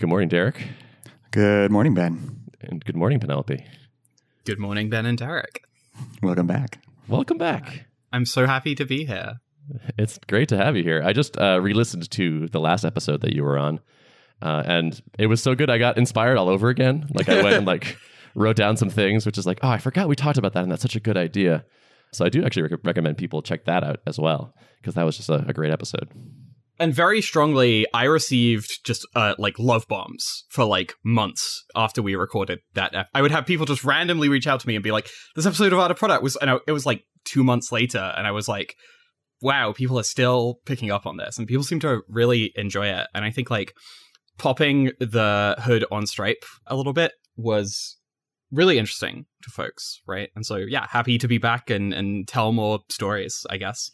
Good morning, Derek. Good morning, Ben. And good morning, Penelope. Good morning, Ben and Derek. Welcome back. Welcome back. I'm so happy to be here. It's great to have you here. I just uh, re listened to the last episode that you were on, uh, and it was so good. I got inspired all over again. Like, I went and like wrote down some things, which is like, oh, I forgot we talked about that, and that's such a good idea. So I do actually rec- recommend people check that out as well, because that was just a, a great episode. And very strongly, I received just uh, like love bombs for like months after we recorded that. ep- I would have people just randomly reach out to me and be like, "This episode of Art of Product was," and I, it was like two months later, and I was like, "Wow, people are still picking up on this, and people seem to really enjoy it." And I think like popping the hood on Stripe a little bit was really interesting to folks, right? And so yeah, happy to be back and and tell more stories, I guess.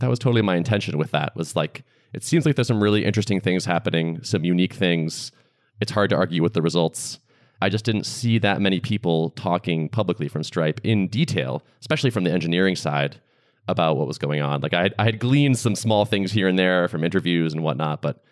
That was totally my intention with that. Was like, it seems like there's some really interesting things happening, some unique things. It's hard to argue with the results. I just didn't see that many people talking publicly from Stripe in detail, especially from the engineering side, about what was going on. Like I, I had gleaned some small things here and there from interviews and whatnot, but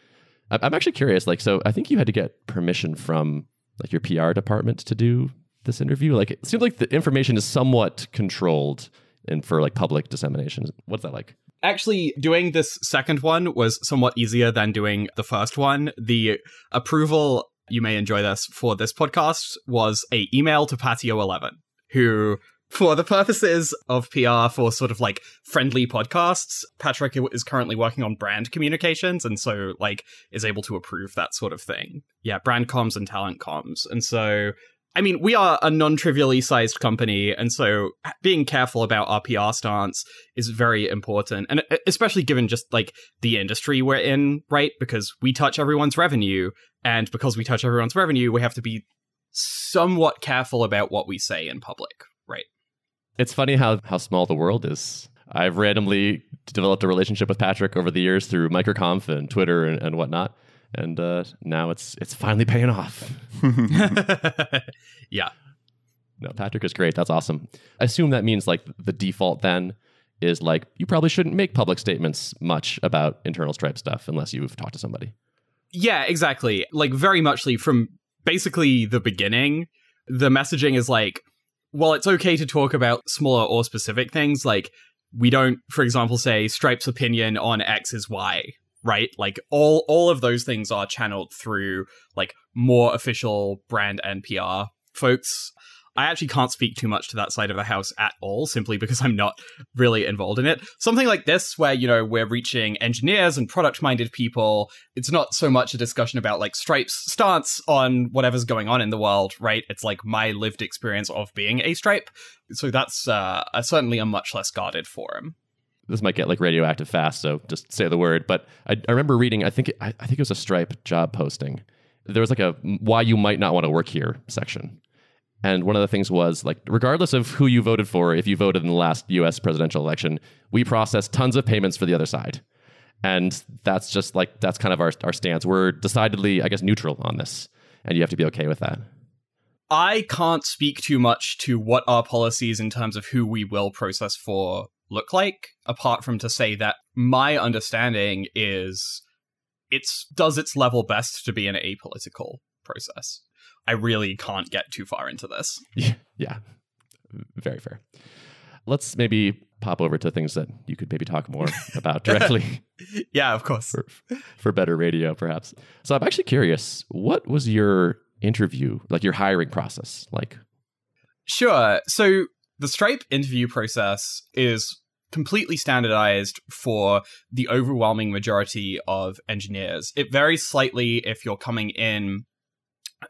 I'm actually curious. Like, so I think you had to get permission from like your PR department to do this interview. Like, it seems like the information is somewhat controlled and for like public dissemination. What's that like? Actually doing this second one was somewhat easier than doing the first one. The approval you may enjoy this for this podcast was a email to patio 11 who for the purposes of pr for sort of like friendly podcasts patrick is currently working on brand communications and so like is able to approve that sort of thing. Yeah brand comms and talent comms. And so I mean, we are a non trivially sized company, and so being careful about our PR stance is very important. And especially given just like the industry we're in, right? Because we touch everyone's revenue, and because we touch everyone's revenue, we have to be somewhat careful about what we say in public, right? It's funny how how small the world is. I've randomly developed a relationship with Patrick over the years through Microconf and Twitter and, and whatnot, and uh, now it's it's finally paying off. yeah. No, Patrick is great. That's awesome. I assume that means like the default then is like you probably shouldn't make public statements much about internal Stripe stuff unless you've talked to somebody. Yeah, exactly. Like very muchly from basically the beginning, the messaging is like, well, it's okay to talk about smaller or specific things. Like we don't, for example, say Stripe's opinion on X is Y, right? Like all all of those things are channeled through like more official brand and PR folks. I actually can't speak too much to that side of the house at all, simply because I'm not really involved in it. Something like this, where, you know, we're reaching engineers and product minded people, it's not so much a discussion about like Stripe's stance on whatever's going on in the world, right? It's like my lived experience of being a Stripe. So that's uh, certainly a much less guarded forum. This might get like radioactive fast, so just say the word. But I, I remember reading. I think it, I, I think it was a Stripe job posting. There was like a why you might not want to work here section. And one of the things was like, regardless of who you voted for, if you voted in the last US presidential election, we process tons of payments for the other side. And that's just like, that's kind of our, our stance. We're decidedly, I guess, neutral on this. And you have to be okay with that. I can't speak too much to what our policies in terms of who we will process for look like, apart from to say that my understanding is it's does its level best to be an apolitical process. I really can't get too far into this. Yeah, yeah. very fair. Let's maybe pop over to things that you could maybe talk more about directly yeah, of course. for, for better radio, perhaps. So I'm actually curious, what was your interview, like your hiring process like? Sure. So the Stripe interview process is completely standardized for the overwhelming majority of engineers. It varies slightly if you're coming in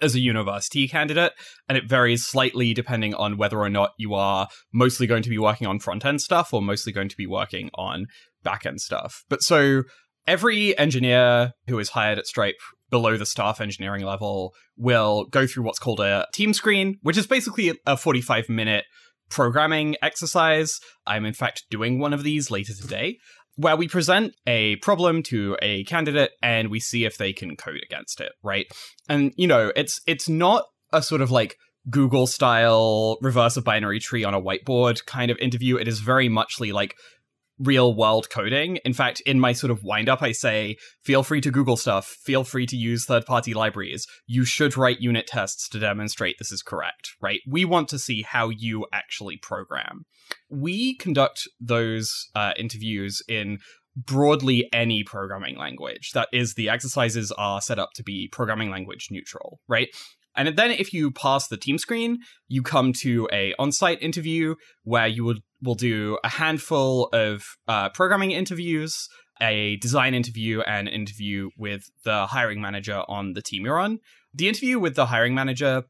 as a university candidate, and it varies slightly depending on whether or not you are mostly going to be working on front end stuff or mostly going to be working on back end stuff. But so every engineer who is hired at Stripe below the staff engineering level will go through what's called a team screen, which is basically a 45 minute programming exercise. I'm in fact doing one of these later today where we present a problem to a candidate and we see if they can code against it, right? And you know, it's it's not a sort of like Google style reverse a binary tree on a whiteboard kind of interview. It is very muchly like real world coding. In fact, in my sort of wind up, I say, feel free to Google stuff, feel free to use third party libraries. You should write unit tests to demonstrate this is correct, right? We want to see how you actually program. We conduct those uh, interviews in broadly any programming language. That is, the exercises are set up to be programming language neutral, right? And then if you pass the team screen, you come to a on-site interview where you will will do a handful of uh, programming interviews, a design interview, and an interview with the hiring manager on the team you're on. The interview with the hiring manager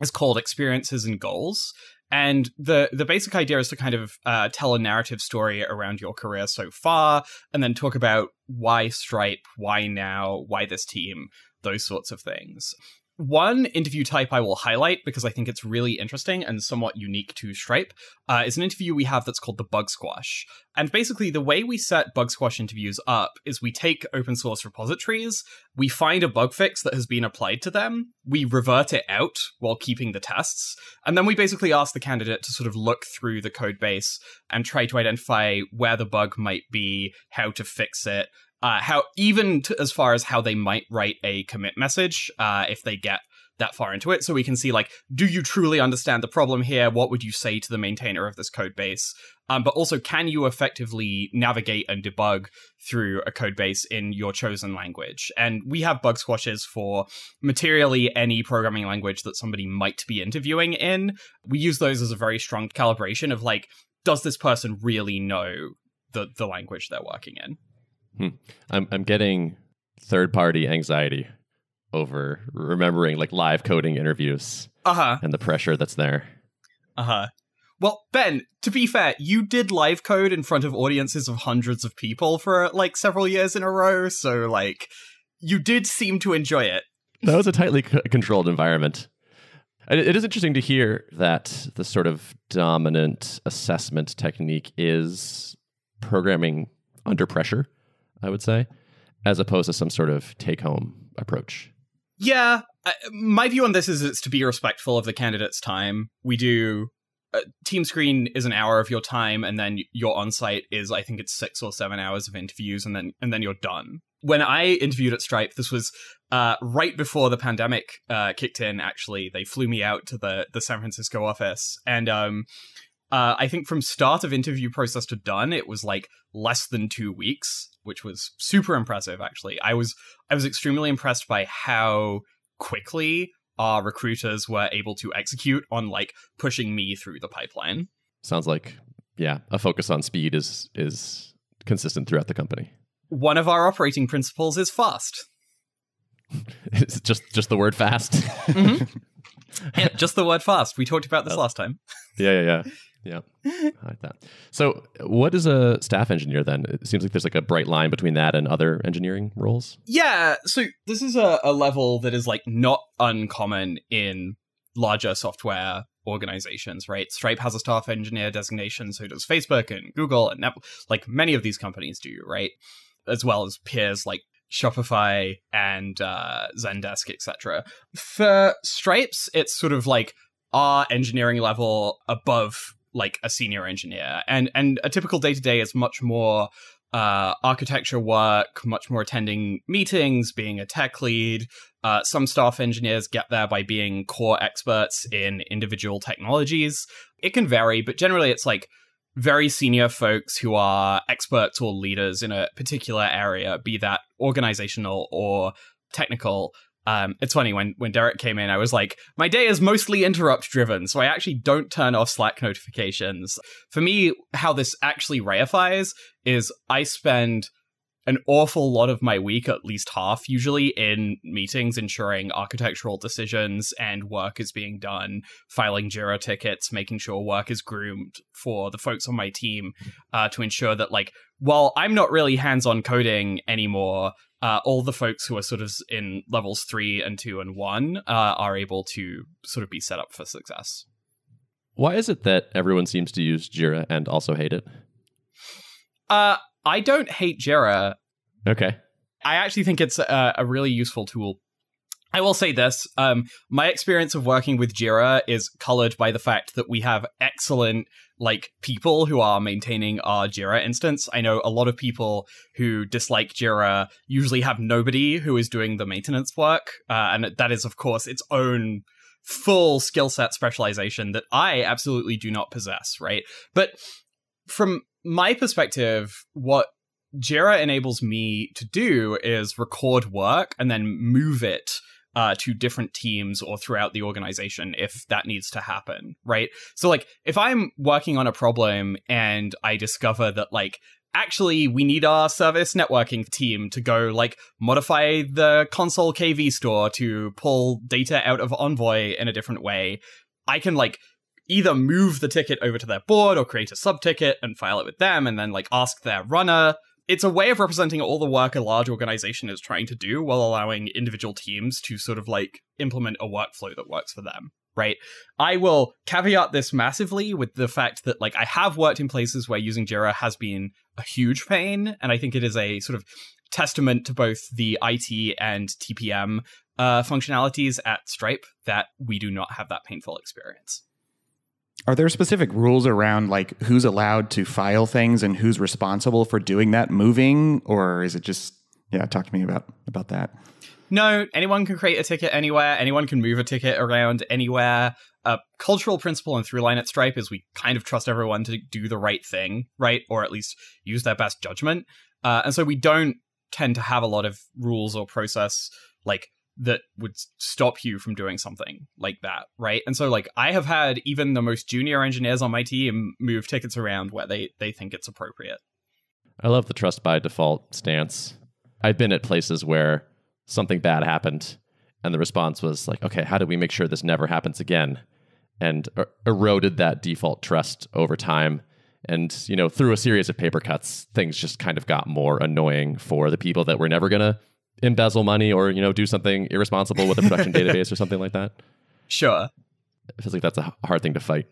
is called Experiences and Goals. And the the basic idea is to kind of uh, tell a narrative story around your career so far, and then talk about why Stripe, why now, why this team, those sorts of things. One interview type I will highlight because I think it's really interesting and somewhat unique to Stripe uh, is an interview we have that's called the Bug Squash. And basically, the way we set Bug Squash interviews up is we take open source repositories, we find a bug fix that has been applied to them, we revert it out while keeping the tests, and then we basically ask the candidate to sort of look through the code base and try to identify where the bug might be, how to fix it, uh, how even as far as how they might write a commit message uh, if they get that far into it. So we can see like do you truly understand the problem here? What would you say to the maintainer of this code base? Um, but also can you effectively navigate and debug through a code base in your chosen language? And we have bug squashes for materially any programming language that somebody might be interviewing in. We use those as a very strong calibration of like does this person really know the, the language they're working in Hmm. I'm I'm getting third party anxiety over remembering like live coding interviews uh-huh and the pressure that's there. uh-huh well ben to be fair you did live code in front of audiences of hundreds of people for like several years in a row so like you did seem to enjoy it That was a tightly c- controlled environment. It it is interesting to hear that the sort of dominant assessment technique is programming under pressure, I would say, as opposed to some sort of take home approach. Yeah, I, my view on this is it's to be respectful of the candidate's time. We do uh, team screen is an hour of your time, and then your on site is I think it's six or seven hours of interviews, and then and then you're done. When I interviewed at Stripe, this was uh, right before the pandemic uh, kicked in. Actually, they flew me out to the the San Francisco office, and um, uh, I think from start of interview process to done, it was like less than two weeks, which was super impressive. Actually, I was I was extremely impressed by how quickly our recruiters were able to execute on like pushing me through the pipeline. Sounds like yeah, a focus on speed is is consistent throughout the company. One of our operating principles is fast. It's just just the word fast. Yeah, just the word fast. We talked about this last time. yeah, yeah, yeah. Yeah. I like that. So, what is a staff engineer then? It seems like there's like a bright line between that and other engineering roles. Yeah, so this is a, a level that is like not uncommon in larger software organizations, right? Stripe has a staff engineer designation, so does Facebook and Google and Net- like many of these companies do, right? As well as peers like Shopify and uh, Zendesk, etc. For Stripes, it's sort of like our engineering level above like a senior engineer, and and a typical day to day is much more uh, architecture work, much more attending meetings, being a tech lead. Uh, some staff engineers get there by being core experts in individual technologies. It can vary, but generally it's like very senior folks who are experts or leaders in a particular area, be that organizational or technical. Um, it's funny when when Derek came in, I was like, my day is mostly interrupt driven, so I actually don't turn off Slack notifications. For me, how this actually reifies is I spend an awful lot of my week, at least half usually, in meetings ensuring architectural decisions and work is being done, filing JIRA tickets, making sure work is groomed for the folks on my team uh, to ensure that, like, while I'm not really hands on coding anymore, uh, all the folks who are sort of in levels three and two and one uh, are able to sort of be set up for success. Why is it that everyone seems to use Jira and also hate it? Uh, I don't hate Jira. Okay. I actually think it's a, a really useful tool. I will say this. Um, my experience of working with Jira is colored by the fact that we have excellent like people who are maintaining our Jira instance. I know a lot of people who dislike Jira usually have nobody who is doing the maintenance work, uh, and that is, of course, its own full skill set specialization that I absolutely do not possess. Right, but from my perspective, what Jira enables me to do is record work and then move it uh, to different teams or throughout the organization if that needs to happen, right? So, like, if I'm working on a problem and I discover that, like, actually we need our service networking team to go like modify the Consul kv store to pull data out of envoy in a different way i can like either move the ticket over to their board or create a sub ticket and file it with them and then like ask their runner it's a way of representing all the work a large organization is trying to do while allowing individual teams to sort of like implement a workflow that works for them right? I will caveat this massively with the fact that like i have worked in places where using jira has been a huge pain and i think it is a sort of testament to both the it and tpm uh, functionalities at stripe that we do not have that painful experience are there specific rules around like who's allowed to file things and who's responsible for doing that moving, or is it just yeah? Talk to me about about that. No, anyone can create a ticket anywhere. Anyone can move a ticket around anywhere. A cultural principle and through line at Stripe is we kind of trust everyone to do the right thing, right, or at least use their best judgment. Uh, and so we don't tend to have a lot of rules or process like that would stop you from doing something like that, right? And so like I have had even the most junior engineers on my team move tickets around where they they think it's appropriate. I love the trust by default stance. I've been at places where something bad happened and the response was like, "Okay, how do we make sure this never happens again?" and er- eroded that default trust over time. And, you know, through a series of paper cuts, things just kind of got more annoying for the people that were never going to embezzle money or you know do something irresponsible with a production database or something like that. Sure. It feels like that's a hard thing to fight.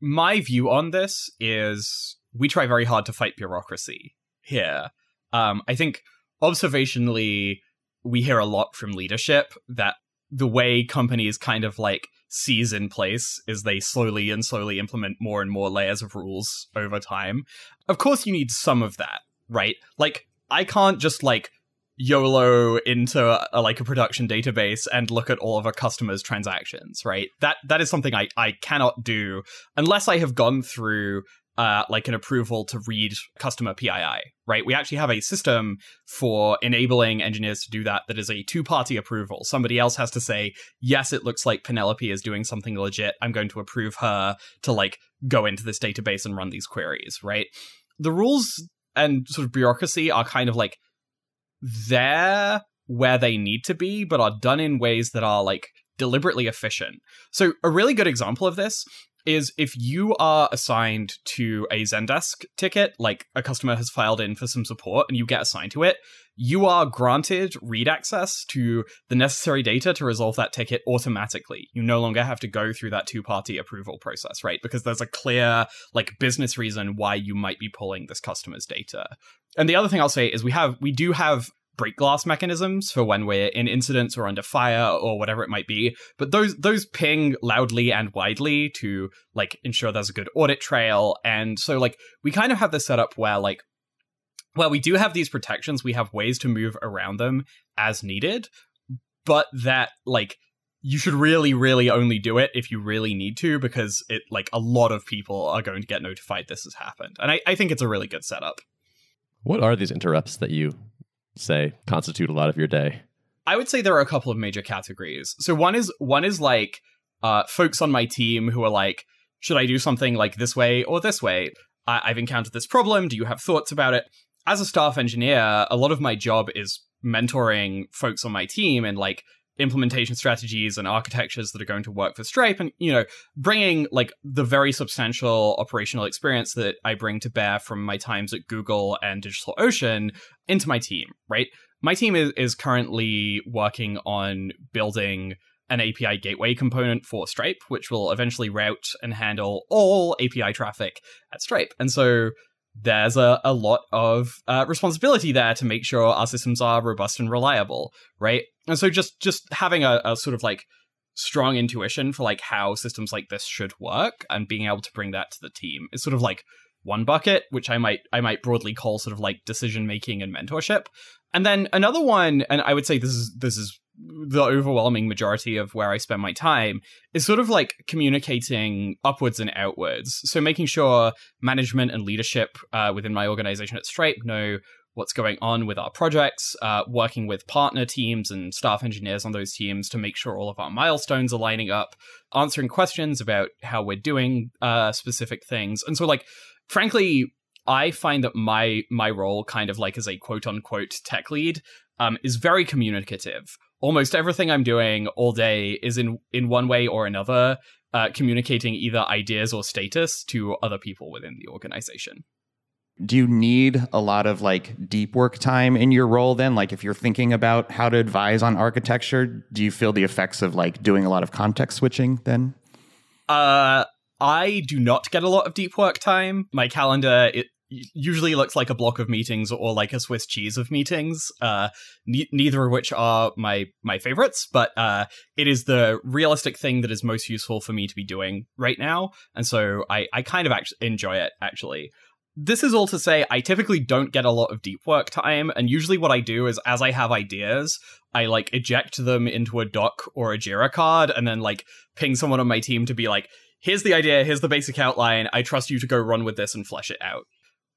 My view on this is we try very hard to fight bureaucracy here. Um, I think observationally, we hear a lot from leadership that the way companies kind of like seize in place is they slowly and slowly implement more and more layers of rules over time. Of course, you need some of that, right? Like, I can't just like YOLO into a, like a production database and look at all of a customer's transactions, right? That that is something I, I cannot do unless I have gone through uh, like an approval to read customer PII, right? We actually have a system for enabling engineers to do that that is a two party approval. Somebody else has to say, yes, it looks like Penelope is doing something legit. I'm going to approve her to like go into this database and run these queries, right? The rules and sort of bureaucracy are kind of like there where they need to be, but are done in ways that are like deliberately efficient. So, a really good example of this is if you are assigned to a Zendesk ticket, like a customer has filed in for some support and you get assigned to it, you are granted read access to the necessary data to resolve that ticket automatically. You no longer have to go through that two party approval process, right? Because there's a clear, like, business reason why you might be pulling this customer's data. And the other thing I'll say is we have, we do have break glass mechanisms for when we're in incidents or under fire or whatever it might be. But those those ping loudly and widely to like ensure there's a good audit trail. And so like we kind of have this setup where like well, we do have these protections, we have ways to move around them as needed, but that like you should really, really only do it if you really need to, because it like a lot of people are going to get notified this has happened. And I, I think it's a really good setup. What are these interrupts that you say constitute a lot of your day? I would say there are a couple of major categories. So one is one is like uh, folks on my team who are like, should I do something like this way or this way? I- I've encountered this problem. Do you have thoughts about it? As a staff engineer, a lot of my job is mentoring folks on my team and like implementation strategies and architectures that are going to work for Stripe and you know bringing like the very substantial operational experience that I bring to bear from my times at Google and DigitalOcean into my team, right? My team is, is currently working on building an API gateway component for Stripe, which will eventually route and handle all API traffic at Stripe. And so there's a, a lot of uh, responsibility there to make sure our systems are robust and reliable, right? And so just just having a, a sort of like strong intuition for like how systems like this should work and being able to bring that to the team is sort of like one bucket which i might i might broadly call sort of like decision making and mentorship and then another one and i would say this is this is the overwhelming majority of where i spend my time is sort of like communicating upwards and outwards so making sure management and leadership uh, within my organization at stripe know what's going on with our projects, uh, working with partner teams and staff engineers on those teams to make sure all of our milestones are lining up, answering questions about how we're doing uh, specific things. And so, like, frankly, I find that my my role, kind of like as a quote unquote tech lead, um, is very communicative. Almost everything I'm doing all day is in in one way or another uh, communicating either ideas or status to other people within the organization. Do you need a lot of like deep work time in your role then? Like if you're thinking about how to advise on architecture do you feel the effects of like doing a lot of context switching then? Uh i do not get a lot of deep work time. My calendar it usually looks like a block of meetings or like a swiss cheese of meetings uh ne- neither of which are my my favorites but uh it is the realistic thing that is most useful for me to be doing right now and so i i kind of actually enjoy it actually. This is all to say I typically don't get a lot of deep work time, and usually what I do is as I have ideas, I like eject them into a doc or a Jira card and then like ping someone on my team to be like, here's the idea, here's the basic outline, I trust you to go run with this and flesh it out.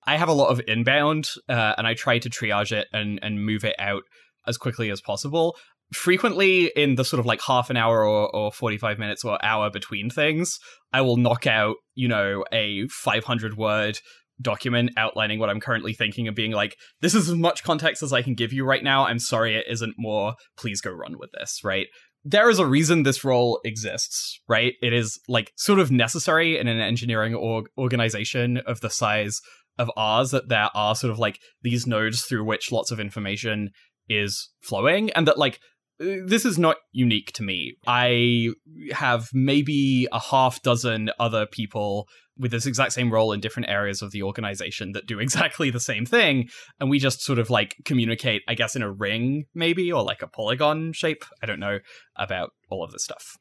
I have a lot of inbound, uh, and I try to triage it and, and move it out as quickly as possible. Frequently, in the sort of like half an hour or, or 45 minutes or hour between things, I will knock out, you know, a 500 word document outlining what I'm currently thinking and being like, this is as much context as I can give you right now. I'm sorry it isn't more. Please go run with this, right? There is a reason this role exists, right? It is like sort of necessary in an engineering org- organization of the size of ours that there are sort of like these nodes through which lots of information is flowing and that like this is not unique to me. I have maybe a half dozen other people with this exact same role in different areas of the organization that do exactly the same thing. And we just sort of like communicate, I guess, in a ring, maybe, or like a polygon shape. I don't know about all of this stuff.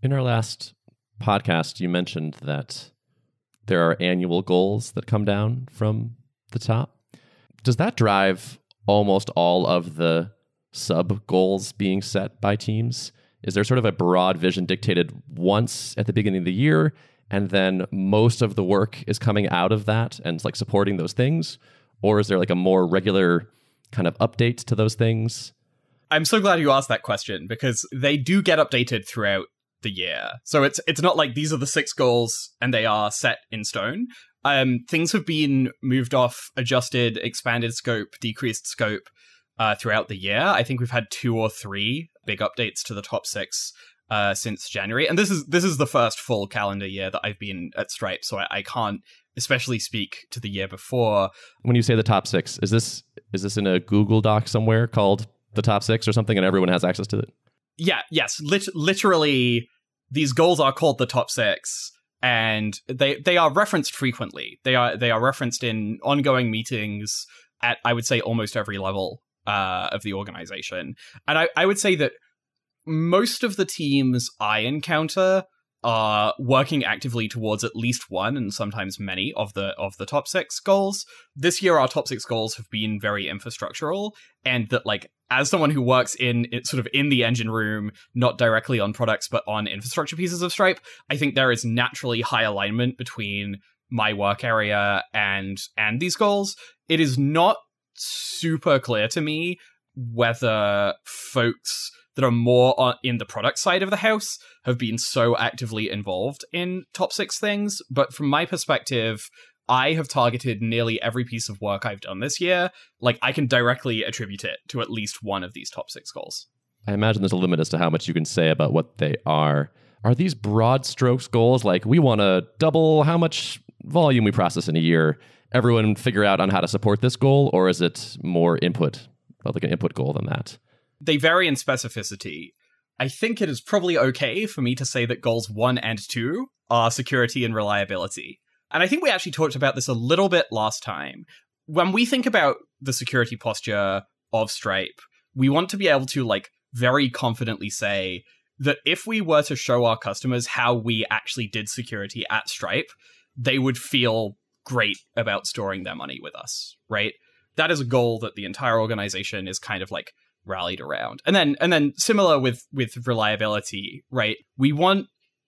In our last podcast, you mentioned that there are annual goals that come down from the top. Does that drive almost all of the sub goals being set by teams? Is there sort of a broad vision dictated once at the beginning of the year, and then most of the work is coming out of that and like supporting those things? Or is there like a more regular kind of update to those things? I'm so glad you asked that question because they do get updated throughout the year. So it's it's not like these are the six goals and they are set in stone. Um, things have been moved off, adjusted, expanded scope, decreased scope uh, throughout the year. I think we've had two or three big updates to the top six uh, since January, and this is this is the first full calendar year that I've been at Stripe, so I, I can't especially speak to the year before. When you say the top six, is this is this in a Google Doc somewhere called the top six or something, and everyone has access to it? Yeah, yes, lit- literally, these goals are called the top six and they they are referenced frequently. They are they are referenced in ongoing meetings at I would say almost every level uh, of the organization. And I, I would say that most of the teams I encounter are working actively towards at least one and sometimes many of the of the top six goals. This year our top six goals have been very infrastructural and that like as someone who works in it sort of in the engine room, not directly on products but on infrastructure pieces of Stripe, I think there is naturally high alignment between my work area and and these goals. It is not super clear to me whether folks that are more in the product side of the house have been so actively involved in top six things. But from my perspective, I have targeted nearly every piece of work I've done this year. Like, I can directly attribute it to at least one of these top six goals. I imagine there's a limit as to how much you can say about what they are. Are these broad strokes goals like we want to double how much volume we process in a year? Everyone figure out on how to support this goal, or is it more input, like an input goal than that? They vary in specificity. I think it is probably okay for me to say that goals one and two are security and reliability. And I think we actually talked about this a little bit last time. When we think about the security posture of Stripe, we want to be able to like very confidently say that if we were to show our customers how we actually did security at Stripe, they would feel great about storing their money with us, right? That is a goal that the entire organization is kind of like rallied around. And then and then similar with with reliability, right? We want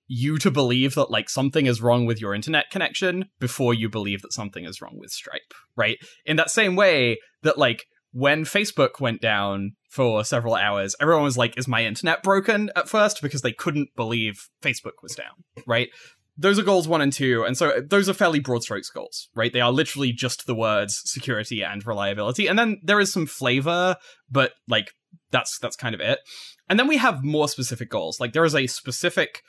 you to believe that like something is wrong with your internet connection before you believe that something is wrong with Stripe, right? In that same way that like when Facebook went down for several hours, everyone was like, is my internet broken at first? Because they couldn't believe Facebook was down, right? Those are goals one and two. And so uh, those are fairly broad strokes goals, right? They are literally just the words security and reliability. And then there is some flavor, but like that's that's kind of it. And then we have more specific goals. Like there is a specific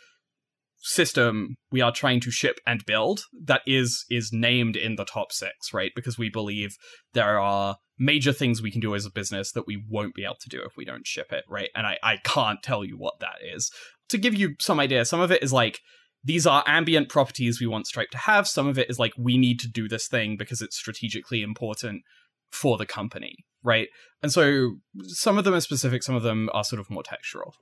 system we are trying to ship and build that is is named in the top 6 right because we believe there are major things we can do as a business that we won't be able to do if we don't ship it right and i i can't tell you what that is to give you some idea some of it is like these are ambient properties we want stripe to have some of it is like we need to do this thing because it's strategically important for the company right and so some of them are specific some of them are sort of more textural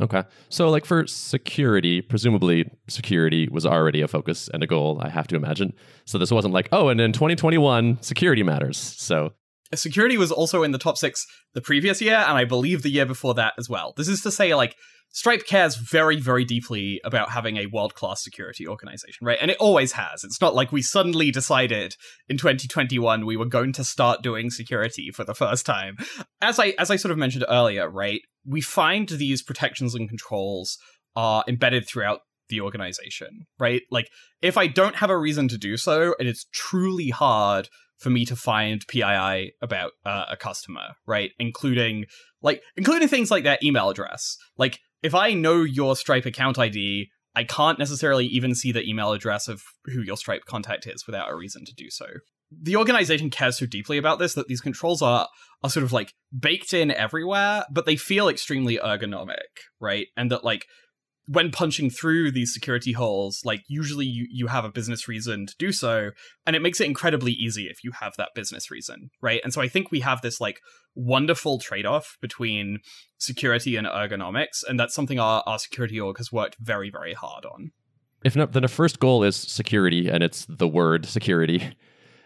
Okay. So, like for security, presumably security was already a focus and a goal, I have to imagine. So, this wasn't like, oh, and in 2021, security matters. So, security was also in the top six the previous year, and I believe the year before that as well. This is to say, like, Stripe cares very, very deeply about having a world class security organization, right? And it always has. It's not like we suddenly decided in 2021 we were going to start doing security for the first time. As I as I sort of mentioned earlier, right? We find these protections and controls are embedded throughout the organization, right? Like if I don't have a reason to do so, and it's truly hard for me to find PII about uh, a customer, right? Including like including things like their email address. Like if I know your Stripe account ID, I can't necessarily even see the email address of who your Stripe contact is without a reason to do so. The organization cares so deeply about this that these controls are are sort of like baked in everywhere, but they feel extremely ergonomic, right? And that like when punching through these security holes, like usually you, you have a business reason to do so, and it makes it incredibly easy if you have that business reason, right? And so I think we have this like wonderful trade-off between security and ergonomics, and that's something our, our security org has worked very, very hard on. If not, then the first goal is security, and it's the word security.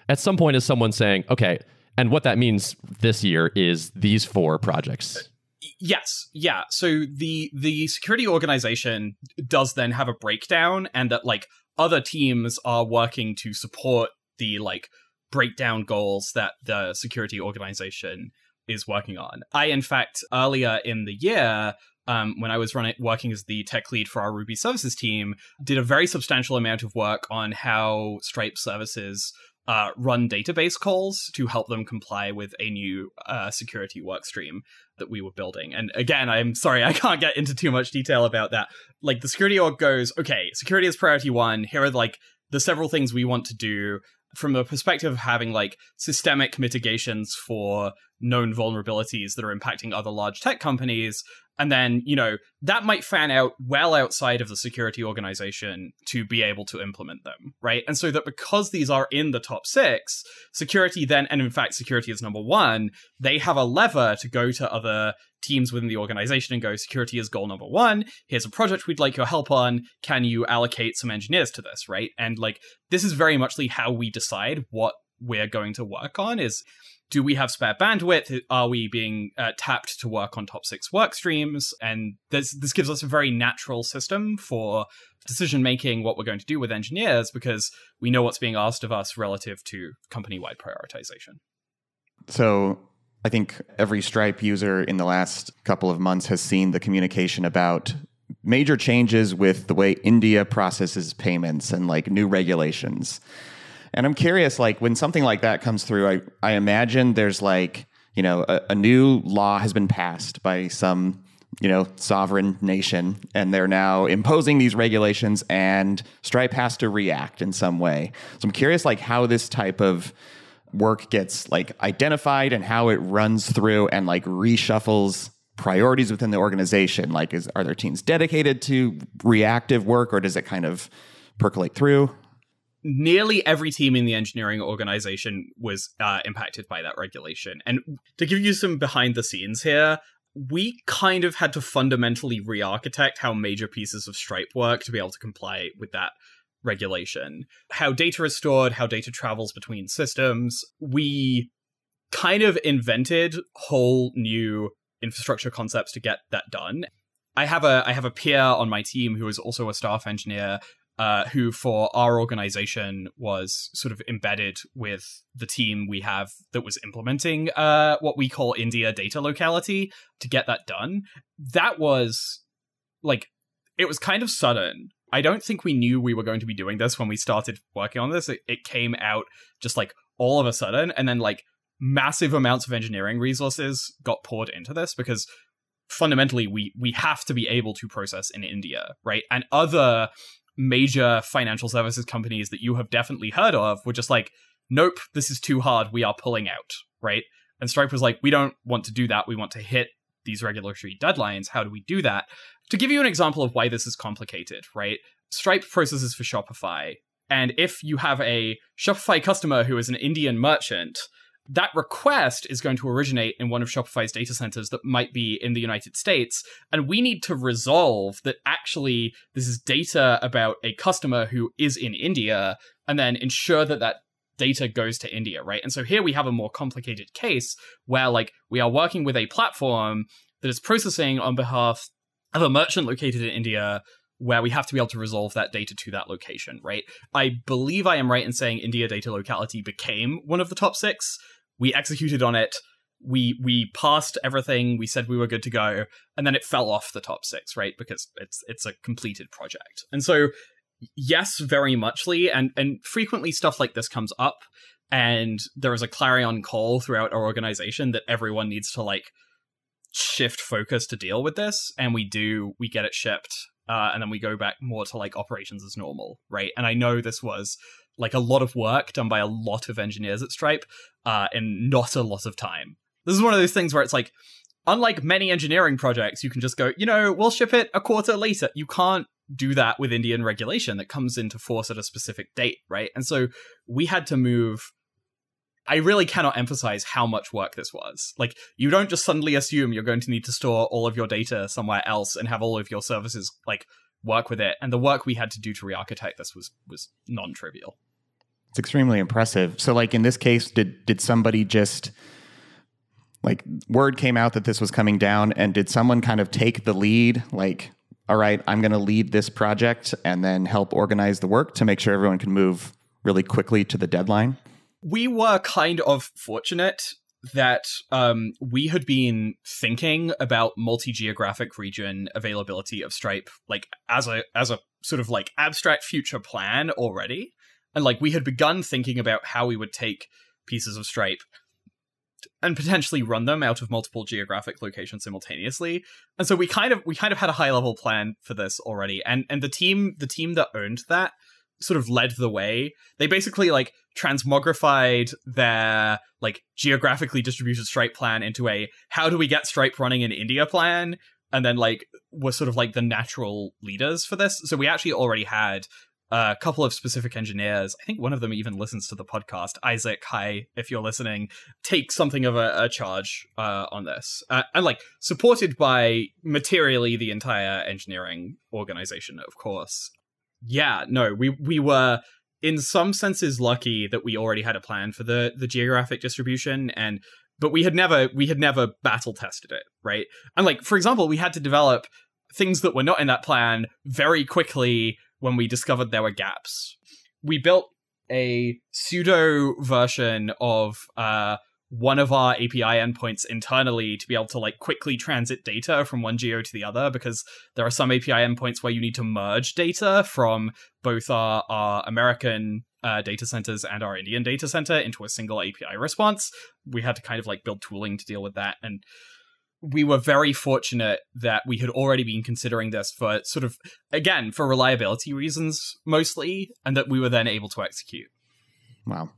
At some point, is someone saying, okay, and what that means this year is these four projects Yes, yeah. So the the security organization does then have a breakdown, and that like other teams are working to support the like breakdown goals that the security organization is working on. I, in fact, earlier in the year, um, when I was running working as the tech lead for our Ruby services team, did a very substantial amount of work on how Stripe services uh, run database calls to help them comply with a new uh, security workstream that we were building. And again, I'm sorry, I can't get into too much detail about that. Like the security org goes, okay, security is priority one. Here are like the several things we want to do from the perspective of having like systemic mitigations for known vulnerabilities that are impacting other large tech companies and then you know that might fan out well outside of the security organization to be able to implement them right? And so that because these are in the top six security then and in fact security is number one they have a lever to go to other teams within the organization and go security is goal number one. Here's a project we'd like your help on. Can you allocate some engineers to this? Right? And like this is very muchly how we decide what we're going to work on is do we have spare bandwidth? Are we being uh, tapped to work on top six work streams? And this this gives us a very natural system for decision making, what we're going to do with engineers, because we know what's being asked of us relative to company wide prioritization. So I think every Stripe user in the last couple of months has seen the communication about major changes with the way India processes payments and like new regulations. And I'm curious, like when something like that comes through, I, I imagine there's like, you know, a, a new law has been passed by some, you know, sovereign nation, and they're now imposing these regulations, and Stripe has to react in some way. So I'm curious, like how this type of work gets like identified and how it runs through and like reshuffles priorities within the organization like is are there teams dedicated to reactive work or does it kind of percolate through nearly every team in the engineering organization was uh, impacted by that regulation. And to give you some behind the scenes here, we kind of had to fundamentally re architect how major pieces of Stripe work to be able to comply with that regulation. How data is stored, how data travels between systems. We kind of invented whole new infrastructure concepts to get that done. I have a I have a peer on my team who is also a staff engineer uh, who for our organization was sort of embedded with the team we have that was implementing uh, what we call India data locality to get that done. That was like, it was kind of sudden. I don't think we knew we were going to be doing this when we started working on this. It, it came out just like all of a sudden, and then like massive amounts of engineering resources got poured into this because fundamentally we we have to be able to process in India, right? And other major financial services companies that you have definitely heard of were just like, nope, this is too hard. We are pulling out, right? And Stripe was like, we don't want to do that. We want to hit these regulatory deadlines. How do we do that? To give you an example of why this is complicated, right? Stripe processes for Shopify. And if you have a Shopify customer who is an Indian merchant, that request is going to originate in one of Shopify's data centers that might be in the United States. And we need to resolve that actually this is data about a customer who is in India and then ensure that that data goes to India, right? And so here we have a more complicated case where like we are working with a platform that is processing on behalf of a merchant located in India where we have to be able to resolve that data to that location, right? I believe I am right in saying India data locality became one of the top six. We executed on it. We we passed everything. We said we were good to go. And then it fell off the top 6 right? Because it's it's a completed project. And so yes very muchly. And and frequently stuff like this comes up. And there is a clarion call throughout our organization that everyone needs to like shift focus to deal with this. And we do we get it shipped uh, and then we go back more to like operations as normal right and i know this was like a lot of work done by a lot of engineers at Stripe uh, in not a lot of time. This is one of those things where it's like, unlike many engineering projects, you can just go, you know, we'll ship it a quarter later. You can't do that with Indian regulation that comes into force at a specific date, right? And so we had to move. I really cannot emphasize how much work this was. Like, you don't just suddenly assume you're going to need to store all of your data somewhere else and have all of your services like work with it. And the work we had to do to re-architect this was was non-trivial. It's extremely impressive. So, like in this case, did did somebody just like word came out that this was coming down, and did someone kind of take the lead? Like, all right, I'm going to lead this project and then help organize the work to make sure everyone can move really quickly to the deadline. We were kind of fortunate that um, we had been thinking about multi-geographic region availability of Stripe like as a as a sort of like abstract future plan already and like we had begun thinking about how we would take pieces of Stripe and potentially run them out of multiple geographic locations simultaneously. And so we kind of we kind of had a high level plan for this already. And and the team the team that owned that sort of led the way. They basically like transmogrified their like geographically distributed Stripe plan into a how do we get Stripe running in India plan and then like were sort of like the natural leaders for this. So we actually already had a couple of specific engineers. I think one of them even listens to the podcast. Isaac, hi, if you're listening, take something of a, a charge uh, on this, uh, and like supported by materially the entire engineering organization, of course. Yeah, no, we we were in some senses lucky that we already had a plan for the the geographic distribution and but we had never we had never battle tested it right and like for example we had to develop things that were not in that plan very quickly when we discovered there were gaps. We built a pseudo version of uh, one of our API endpoints internally to be able to like quickly transit data from one geo to the other because there are some API endpoints where you need to merge data from both our, our American uh, data centers and our Indian data center into a single API response. We had to kind of like build tooling to deal with that and we were very fortunate that we had already been considering this for sort of again for reliability reasons mostly and that we were then able to execute wow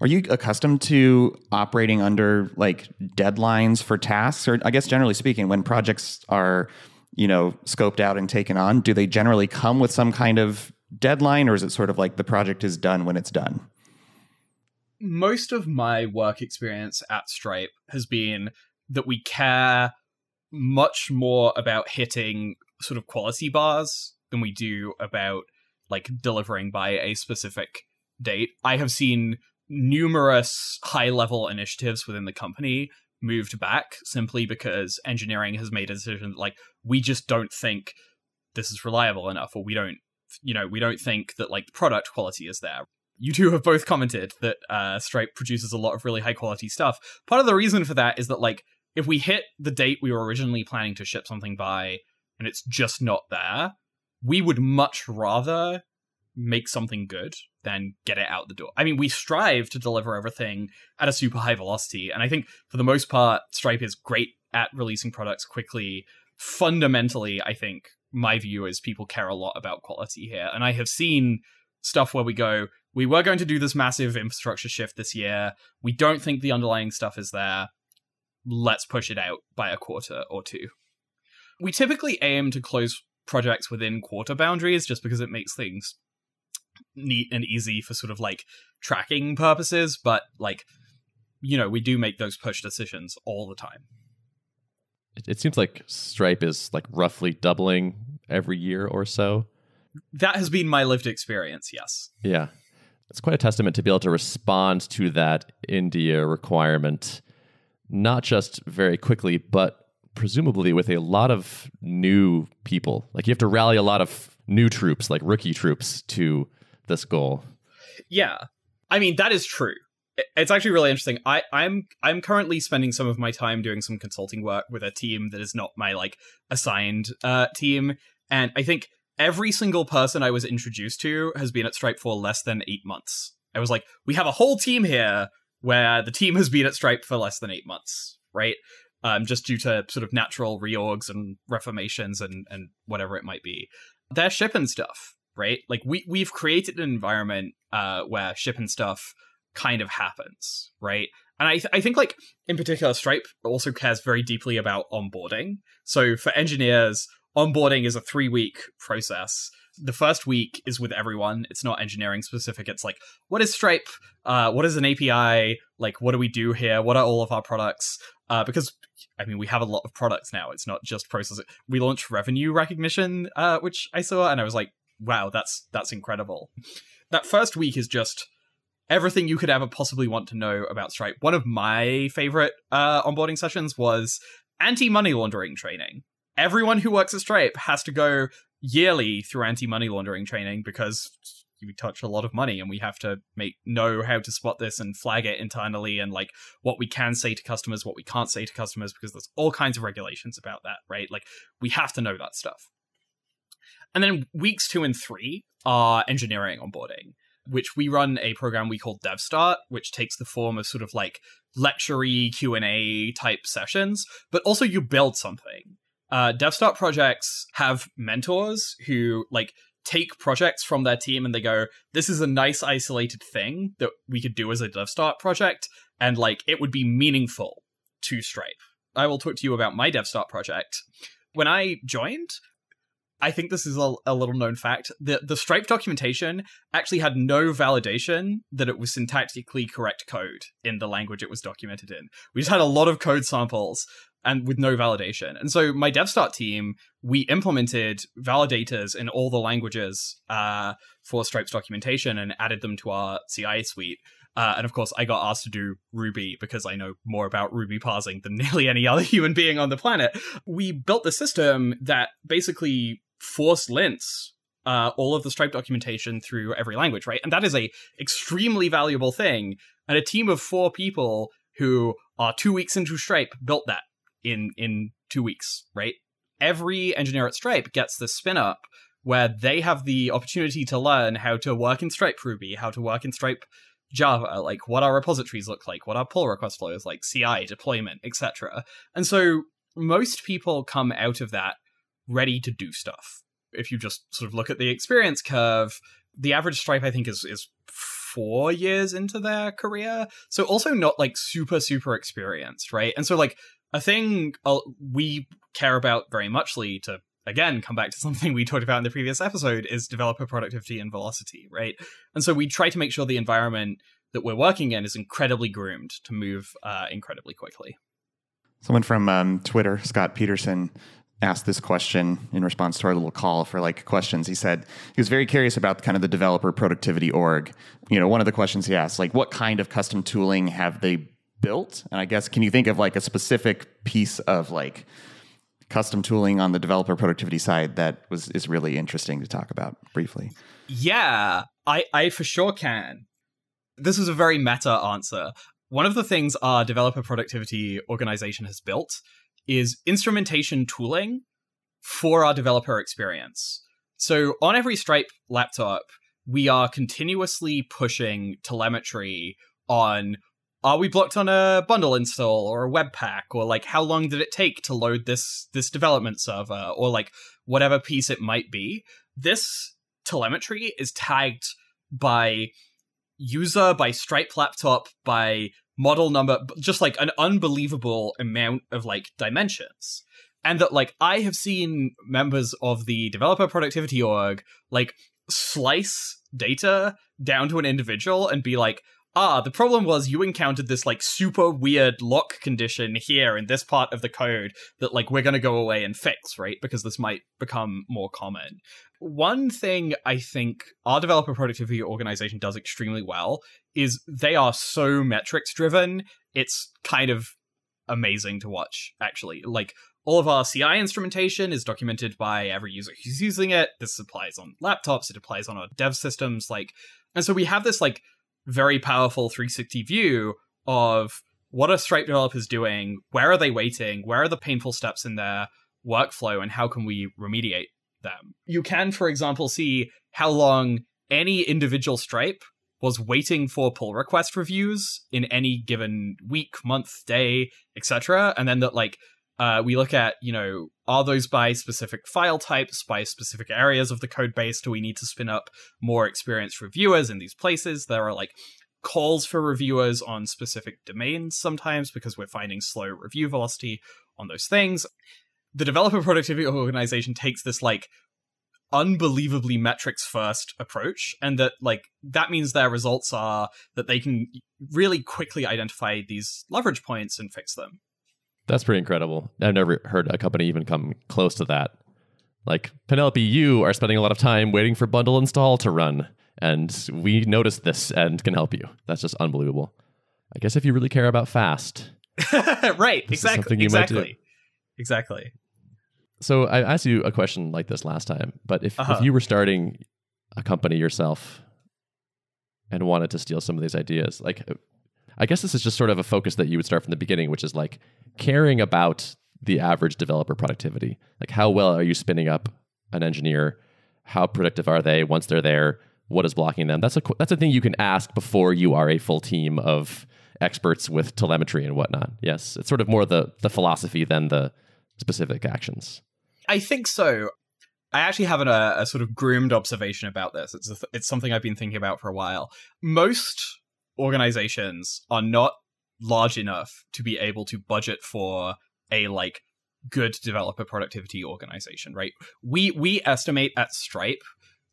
are you accustomed to operating under like deadlines for tasks or i guess generally speaking when projects are you know scoped out and taken on do they generally come with some kind of deadline, or is it sort of like the project is done when it's done? Most of my work experience at Stripe has been that we care much more about hitting sort of quality bars than we do about like delivering by a specific date. I have seen numerous high level initiatives within the company moved back simply because engineering has made a decision like we just don't think this is reliable enough or we don't you know we don't think that like the product quality is there. You two have both commented that uh, stripe produces a lot of really high quality stuff. Part of the reason for that is that like if we hit the date we were originally planning to ship something by and it's just not there we would much rather make something good than get it out the door. I mean, we strive to deliver everything at a super high velocity. And I think for the most part, Stripe is great at releasing products quickly. Fundamentally, I think my view is people care a lot about quality here. And I have seen stuff where we go, we were going to do this massive infrastructure shift this year. We don't think the underlying stuff is there. Let's push it out by a quarter or two. We typically aim to close projects within quarter boundaries just because it makes things neat and easy for sort of like tracking purposes, but like you know, we do make those push decisions all the time. It, it seems like Stripe is like roughly doubling every year or so. That has been my lived experience, yes. Yeah. It's quite a testament to be able to respond to that India requirement, not just very quickly, but presumably with a lot of new people. Like you have to rally a lot of new troops, like rookie troops, to this goal. Yeah. I mean, that is true. It's actually really interesting. I, I'm I'm currently spending some of my time doing some consulting work with a team that is not my like assigned uh, team, and I think every single person I was introduced to has been at Stripe for less than eight months. I was like, we have a whole team here where the team has been at Stripe for less than eight months, right? Um, just due to sort of natural reorgs and reformations and and whatever it might be. They're shipping stuff right? Like we we've created an environment uh, where shipping stuff kind of happens, right? And I th- I think like in particular, Stripe also cares very deeply about onboarding. So for engineers, onboarding is a three week process. The first week is with everyone. It's not engineering specific. It's like, what is Stripe? Uh, what is an API? Like, what do we do here? What are all of our products? Uh, because I mean, we have a lot of products now. It's not just processing. We launched revenue recognition, uh, which I saw, and I was like, wow, that's that's incredible. That first week is just everything you could ever possibly want to know about Stripe. One of my favorite uh, onboarding sessions was anti money laundering training. Everyone who works at Stripe has to go yearly through anti money laundering training because we touch a lot of money and we have to make know how to spot this and flag it internally and like what we can say to customers what we can't say to customers because there's all kinds of regulations about that right like we have to know that stuff and then weeks two and three are engineering onboarding, which we run a program we call DevStart, which takes the form of sort of like lectury Q and A type sessions, but also you build something. Uh, DevStart projects have mentors who like take projects from their team and they go, "This is a nice isolated thing that we could do as a DevStart project, and like it would be meaningful to Stripe." I will talk to you about my DevStart project. When I joined, I think this is a, a, little known fact. The the Stripe documentation actually had no validation that it was syntactically correct code in the language it was documented in. We just had a lot of code samples and with no validation. And so my DevStart team, we implemented validators in all the languages uh, for Stripe's documentation and added them to our CI suite. Uh, and of course, I got asked to do Ruby because I know more about Ruby parsing than nearly any other human being on the planet. We built the system that basically force lints uh, all of the Stripe documentation through every language, right? And that is a extremely valuable thing. And a team of four people who are two weeks into Stripe built that in in two weeks, right? Every engineer at Stripe gets this spin up where they have the opportunity to learn how to work in Stripe Ruby, how to work in Stripe Java, like what our repositories look like, what our pull request flows like, CI, deployment, etc. And so most people come out of that ready to do stuff. If you just sort of look at the experience curve, the average Stripe I think is is four years into their career, so also not like super super experienced, right? And so like a thing we care about very muchly to again come back to something we talked about in the previous episode is developer productivity and velocity, right? And so we try to make sure the environment that we're working in is incredibly groomed to move uh, incredibly quickly. Someone from um, Twitter, Scott Peterson, asked this question in response to our little call for like questions. He said he was very curious about kind of the developer productivity org. You know, one of the questions he asked, like, what kind of custom tooling have they built? And I guess, can you think of like a specific piece of like custom tooling on the developer productivity side that was is really interesting to talk about briefly? Yeah, I, I for sure can. This is a very meta answer. One of the things our developer productivity organization has built is instrumentation tooling for our developer experience. So on every Stripe laptop, we are continuously pushing telemetry on are we blocked on a bundle install or a webpack or like how long did it take to load this this development server? Or like whatever piece it might be. This telemetry is tagged by user by stripe laptop by model number just like an unbelievable amount of like dimensions and that like i have seen members of the developer productivity org like slice data down to an individual and be like ah, the problem was you encountered this like super weird lock condition here in this part of the code that like we're going to go away and fix, right? Because this might become more common. One thing I think our developer productivity organization does extremely well is they are so metrics driven. It's kind of amazing to watch, actually. Like, all of our CI instrumentation is documented by every user who's using it. This applies on laptops, it applies on our dev systems. Like, and so we have this like very powerful 360 view of what are Stripe developers doing, where are they waiting, where are the painful steps in their workflow, and how can we remediate them. You can, for example, see how long any individual Stripe was waiting for pull request reviews in any given week, month, day, etc. And then that like uh, we look at, you know, are those by specific file types, by specific areas of the code base? Do we need to spin up more experienced reviewers in these places? There are like calls for reviewers on specific domains sometimes because we're finding slow review velocity on those things. The developer productivity organization takes this like unbelievably metrics first approach and that like that means their results are that they can really quickly identify these leverage points and fix them that's pretty incredible. I've never heard a company even come close to that. Like Penelope, you are spending a lot of time waiting for bundle install to run, and we noticed this and can help you. That's just unbelievable. I guess if you really care about fast, right? Exactly. exactly. Exactly. So I asked you a question like this last time, but if, uh-huh. if you were starting a company yourself and wanted to steal some of these ideas, like I guess this is just sort of a focus that you would start from the beginning, which is like caring about the average developer productivity. Like, how well are you spinning up an engineer? How productive are they once they're there? What is blocking them? That's a that's a thing you can ask before you are a full team of experts with telemetry and whatnot. Yes, it's sort of more the the philosophy than the specific actions. I think so. I actually have an, a, a, sort of groomed observation about this. It's a, it's something I've been thinking about for a while. Most organizations are not large enough to be able to budget for a like good developer productivity organization, right? We we estimate at Stripe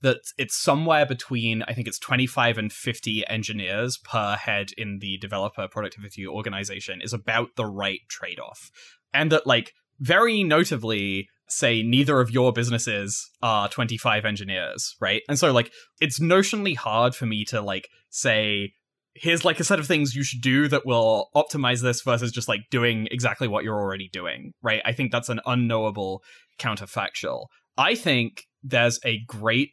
that it's somewhere between I think it's 25 and 50 engineers per head in the developer productivity organization is about the right trade-off. And that like very notably say neither of your businesses are 25 engineers, right? And so like it's notionally hard for me to like say here's like a set of things you should do that will optimize this versus just like doing exactly what you're already doing, right? I think that's an unknowable counterfactual. I think there's a great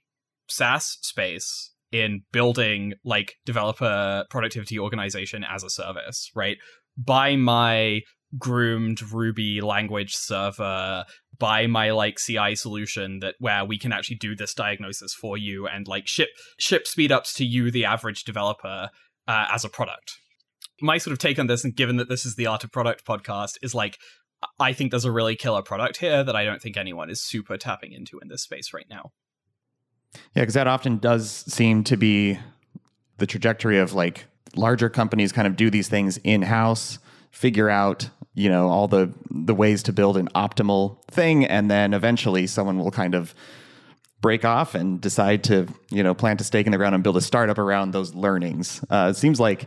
SaaS space in building like developer productivity organization as a service, right? By my groomed Ruby language server, by my like CI solution that where we can actually do this diagnosis for you and like ship ship speedups to you, the average developer, uh, as a product. My sort of take on this, and given that this is the Art of Product podcast, is like I think there's a really killer product here that I don't think anyone is super tapping into in this space right now. Yeah, because that often does seem to be the trajectory of like larger companies kind of do these things in house, figure out you know all the the ways to build an optimal thing. And then eventually someone will kind of break off and decide to you know plant a stake in the ground and build a startup around those learnings. Uh, it seems like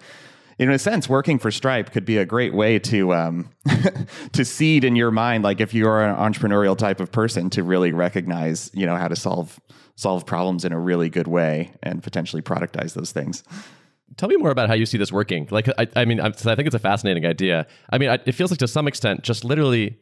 in a sense working for stripe could be a great way to um, to seed in your mind like if you're an entrepreneurial type of person to really recognize you know how to solve solve problems in a really good way and potentially productize those things Tell me more about how you see this working. Like, I, I mean, I, I think it's a fascinating idea. I mean, I, it feels like to some extent, just literally,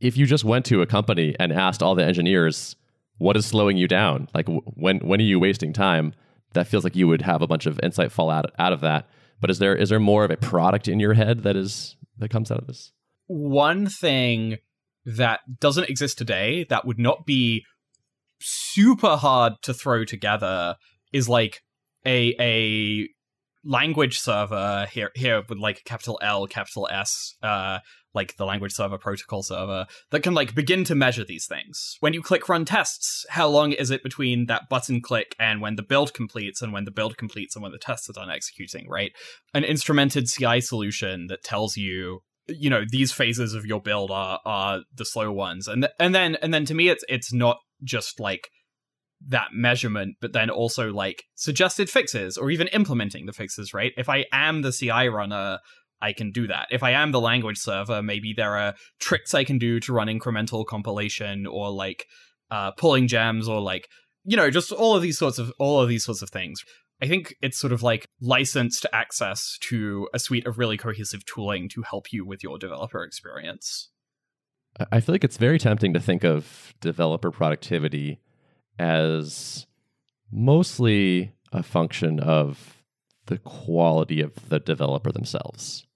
if you just went to a company and asked all the engineers, what is slowing you down? Like, when when are you wasting time? That feels like you would have a bunch of insight fall out out of that. But is there is there more of a product in your head that is that comes out of this? One thing that doesn't exist today that would not be super hard to throw together is like a a language server here here with like capital L, capital S, uh, like the language server protocol server that can like begin to measure these things. When you click run tests, how long is it between that button click and when the build completes and when the build completes and when the tests are done executing, right? An instrumented CI solution that tells you you know these phases of your build are are the slow ones and th- and then and then to me it's it's not just like that measurement, but then also like suggested fixes or even implementing the fixes, right? If I am the CI runner, I can do that. If I am the language server, maybe there are tricks I can do to run incremental compilation or like uh, pulling gems or like you know just all of these sorts of all of these sorts of things. I think it's sort of like licensed access to a suite of really cohesive tooling to help you with your developer experience. I feel like it's very tempting to think of developer productivity as mostly a function of the quality of the developer themselves.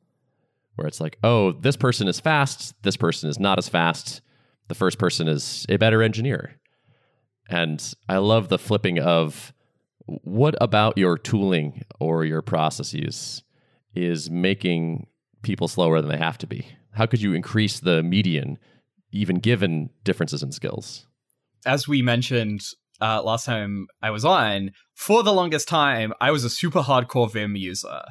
Where it's like, oh, this person is fast, this person is not as fast, the first person is a better engineer. And I love the flipping of what about your tooling or your processes is making people slower than they have to be? How could you increase the median, even given differences in skills? As we mentioned uh, last time I was on, for the longest time, I was a super hardcore Vim user.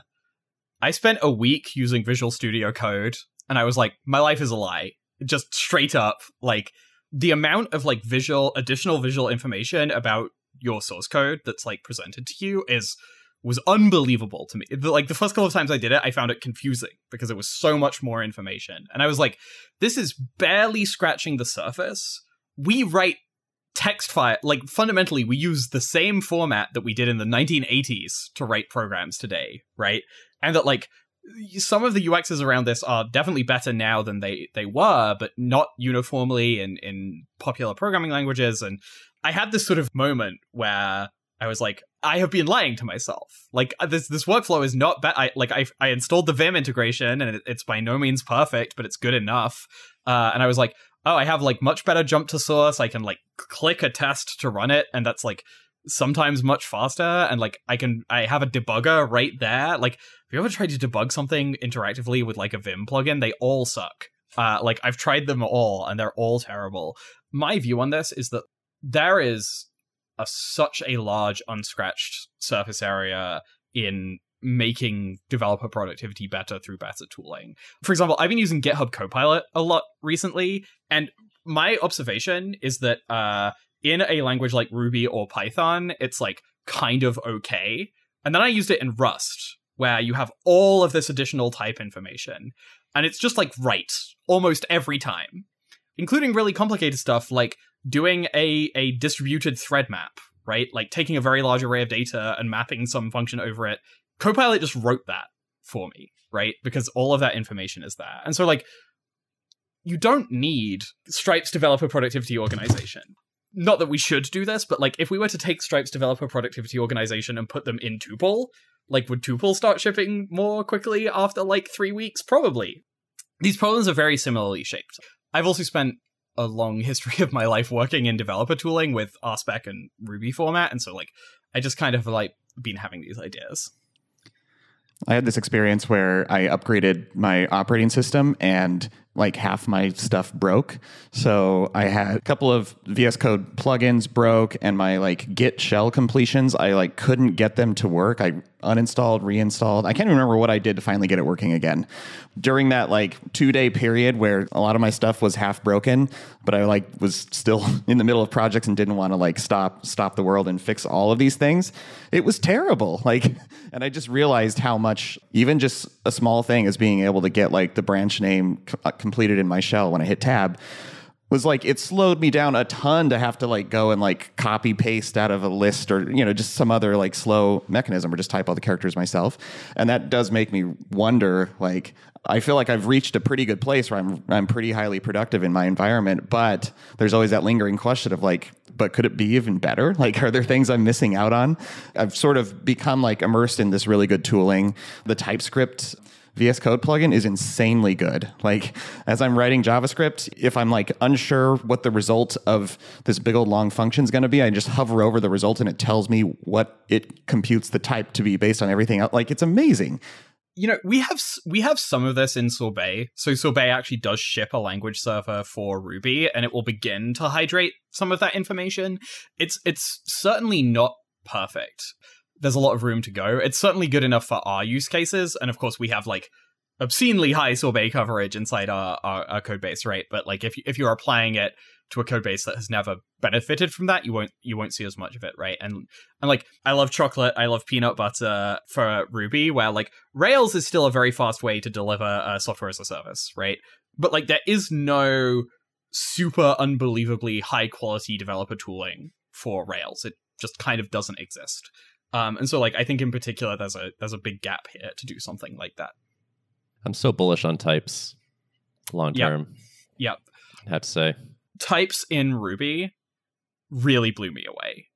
I spent a week using Visual Studio Code, and I was like, my life is a lie. Just straight up, like the amount of like visual, additional visual information about your source code that's like presented to you is was unbelievable to me. Like the first couple of times I did it, I found it confusing because it was so much more information. And I was like, this is barely scratching the surface. We write text file like fundamentally we use the same format that we did in the 1980s to write programs today right and that like some of the UXs around this are definitely better now than they they were, but not uniformly in in popular programming languages. And I had this sort of moment where I was like, I have been lying to myself. Like uh, this this workflow is not bad. I like I I installed the Vim integration, and it, it's by no means perfect, but it's good enough. Uh, and I was like, oh, I have like much better jump to source. I can like click a test to run it, and that's like sometimes much faster. And like I can, I have a debugger right there. Like, have you ever tried to debug something interactively with like a Vim plugin? They all suck. Uh, like I've tried them all, and they're all terrible. My view on this is that there is a, such a large unscratched surface area in making developer productivity better through better tooling. For example, I've been using GitHub Copilot a lot recently, and my observation is that uh, in a language like Ruby or Python, it's like kind of okay. And then I used it in Rust, where you have all of this additional type information, and it's just like right almost every time, including really complicated stuff like doing a, a distributed thread map, right? Like taking a very large array of data and mapping some function over it Copilot just wrote that for me, right? Because all of that information is there. And so, like, you don't need Stripe's developer productivity organization. Not that we should do this, but like, if we were to take Stripe's developer productivity organization and put them in Tuple, like, would Tuple start shipping more quickly after like three weeks? Probably. These problems are very similarly shaped. I've also spent a long history of my life working in developer tooling with RSpec and Ruby format, and so like I just kind of like been having these ideas. I had this experience where I upgraded my operating system and like half my stuff broke. So I had a couple of VS Code plugins broke and my like Git shell completions, I like couldn't get them to work. I uninstalled, reinstalled. I can't even remember what I did to finally get it working again. During that like 2-day period where a lot of my stuff was half broken, but I like was still in the middle of projects and didn't want to like stop stop the world and fix all of these things. It was terrible. Like and I just realized how much even just a small thing as being able to get like the branch name uh, completed in my shell when I hit tab was like it slowed me down a ton to have to like go and like copy paste out of a list or you know just some other like slow mechanism or just type all the characters myself. And that does make me wonder like I feel like I've reached a pretty good place where I'm I'm pretty highly productive in my environment but there's always that lingering question of like but could it be even better? Like are there things I'm missing out on? I've sort of become like immersed in this really good tooling. The TypeScript VS Code plugin is insanely good. Like as I'm writing JavaScript, if I'm like unsure what the result of this big old long function is going to be, I just hover over the result and it tells me what it computes the type to be based on everything. Like it's amazing. You know, we have we have some of this in Sorbet. So Sorbet actually does ship a language server for Ruby, and it will begin to hydrate some of that information. It's it's certainly not perfect there's a lot of room to go. It's certainly good enough for our use cases, and of course we have like obscenely high sorbet coverage inside our, our, our code base, right? But like if if you're applying it to a code base that has never benefited from that, you won't you won't see as much of it, right? And and like I love chocolate, I love peanut butter for Ruby, where like Rails is still a very fast way to deliver a software as a service, right? But like there is no super unbelievably high quality developer tooling for Rails. It just kind of doesn't exist. Um, and so like I think in particular there's a there's a big gap here to do something like that. I'm so bullish on types long term. Yep. yep. I have to say. Types in Ruby really blew me away.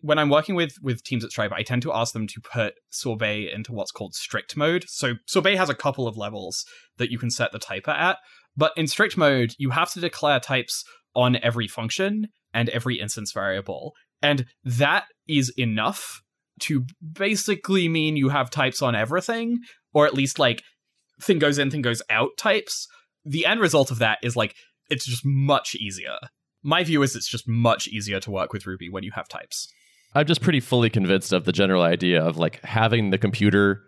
When I'm working with with teams at Stripe, I tend to ask them to put Sorbet into what's called strict mode. So Sorbet has a couple of levels that you can set the typer at, but in strict mode, you have to declare types on every function and every instance variable. And that is enough to basically mean you have types on everything, or at least like thing goes in, thing goes out types. The end result of that is like it's just much easier. My view is it's just much easier to work with Ruby when you have types. I'm just pretty fully convinced of the general idea of like having the computer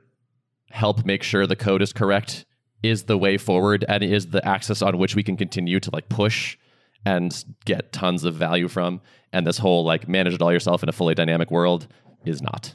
help make sure the code is correct is the way forward and is the axis on which we can continue to like push and get tons of value from. And this whole like manage it all yourself in a fully dynamic world is not.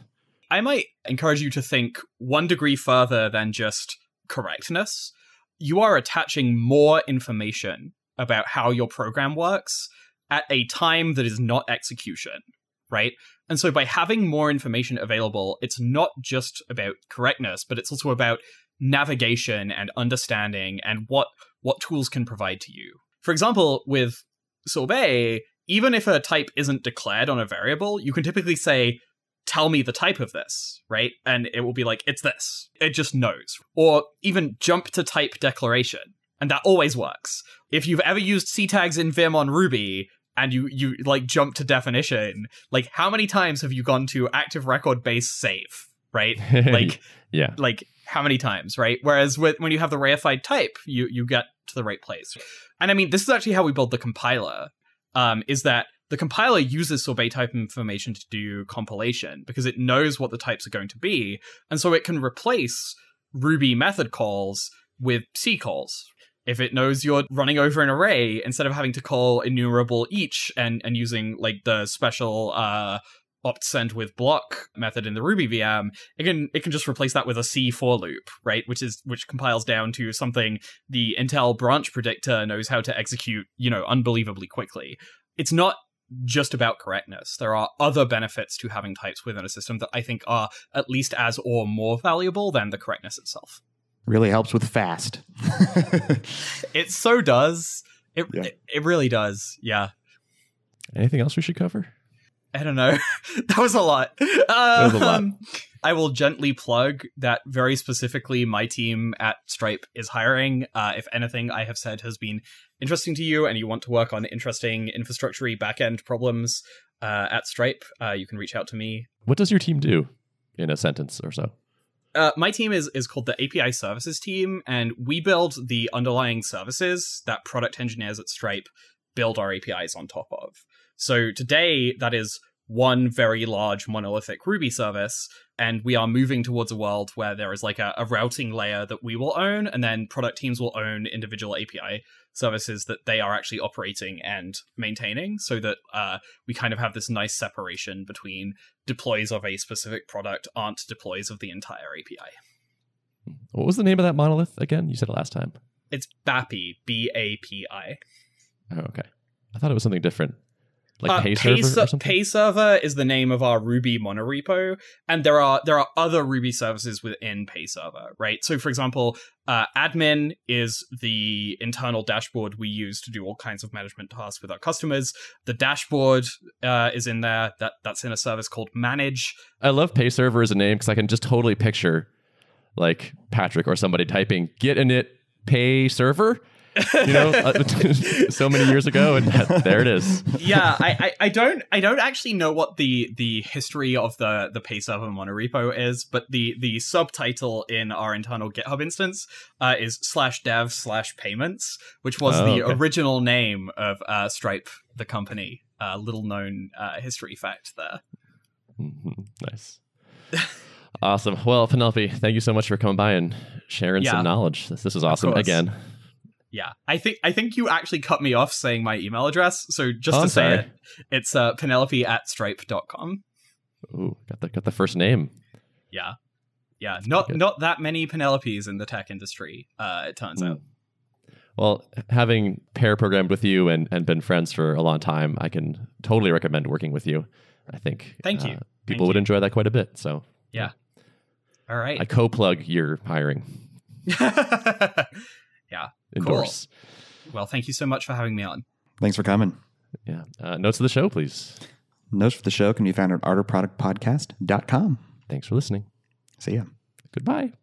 I might encourage you to think one degree further than just correctness. You are attaching more information about how your program works at a time that is not execution, right? And so by having more information available, it's not just about correctness, but it's also about navigation and understanding and what what tools can provide to you. For example, with Sorbet, even if a type isn't declared on a variable, you can typically say tell me the type of this, right? And it will be like, it's this. It just knows. Or even jump to type declaration. And that always works. If you've ever used C tags in Vim on Ruby, and you you like jump to definition like how many times have you gone to active record base save right like yeah like how many times right whereas with, when you have the reified type you you get to the right place and i mean this is actually how we build the compiler um is that the compiler uses sorbet type information to do compilation because it knows what the types are going to be, and so it can replace Ruby method calls with C calls. If it knows you're running over an array, instead of having to call enumerable each and, and using like the special uh, opt send with block method in the Ruby VM, it can it can just replace that with a C for loop, right? Which is which compiles down to something the Intel branch predictor knows how to execute, you know, unbelievably quickly. It's not just about correctness. There are other benefits to having types within a system that I think are at least as or more valuable than the correctness itself. Really helps with fast. it so does. It, yeah. it, it really does. Yeah. Anything else we should cover? I don't know. that was a lot. that was a lot. Um, I will gently plug that very specifically my team at Stripe is hiring. Uh, if anything I have said has been interesting to you and you want to work on interesting infrastructure backend problems uh, at Stripe, uh, you can reach out to me. What does your team do in a sentence or so? Uh, my team is is called the API Services team, and we build the underlying services that product engineers at Stripe build our APIs on top of. So today, that is one very large monolithic Ruby service, and we are moving towards a world where there is like a, a, routing layer that we will own, and then product teams will own individual API services that they are actually operating and maintaining, so that uh, we kind of have this nice separation between deploys of a specific product aren't deploys of the entire API. What was the name of that monolith again? You said it last time. It's BAPI, B A P I. Oh, okay. I thought it was something different like uh, pay server pay, or something? pay server is the name of our Ruby monorepo, and there are there are other Ruby services within pay server, right? So, for example, uh, admin is the internal dashboard we use to do all kinds of management tasks with our customers. The dashboard uh, is in there. That that's in a service called manage. I love pay server as a name because I can just totally picture like Patrick or somebody typing "git init pay server." You know, uh, so many years ago, and there it is. yeah, I, I, I, don't I don't actually know what the the history of the the pay server monorepo is, but the the subtitle in our internal GitHub instance uh, is slash dev slash payments, which was oh, the okay. original name of uh, Stripe, the company. Uh, little known uh, history fact there. Mm-hmm. Nice. awesome. Well, Penelope, thank you so much for coming by and sharing yeah. some knowledge. This, this is awesome. Again, yeah, I think I think you actually cut me off saying my email address. So just oh, to say it, it's uh, Penelope at stripe.com. Ooh, got the got the first name. Yeah, yeah. That's not not that many Penelopes in the tech industry. Uh, it turns mm. out. Well, having pair programmed with you and, and been friends for a long time, I can totally recommend working with you. I think. Thank you. Uh, people Thank would you. enjoy that quite a bit. So. Yeah. All right. I co-plug your hiring. yeah endorse. Cool. Well, thank you so much for having me on. Thanks for coming. Yeah. Uh, notes of the show, please. Notes for the show can be found at artofproductpodcast.com. Thanks for listening. See ya. Goodbye.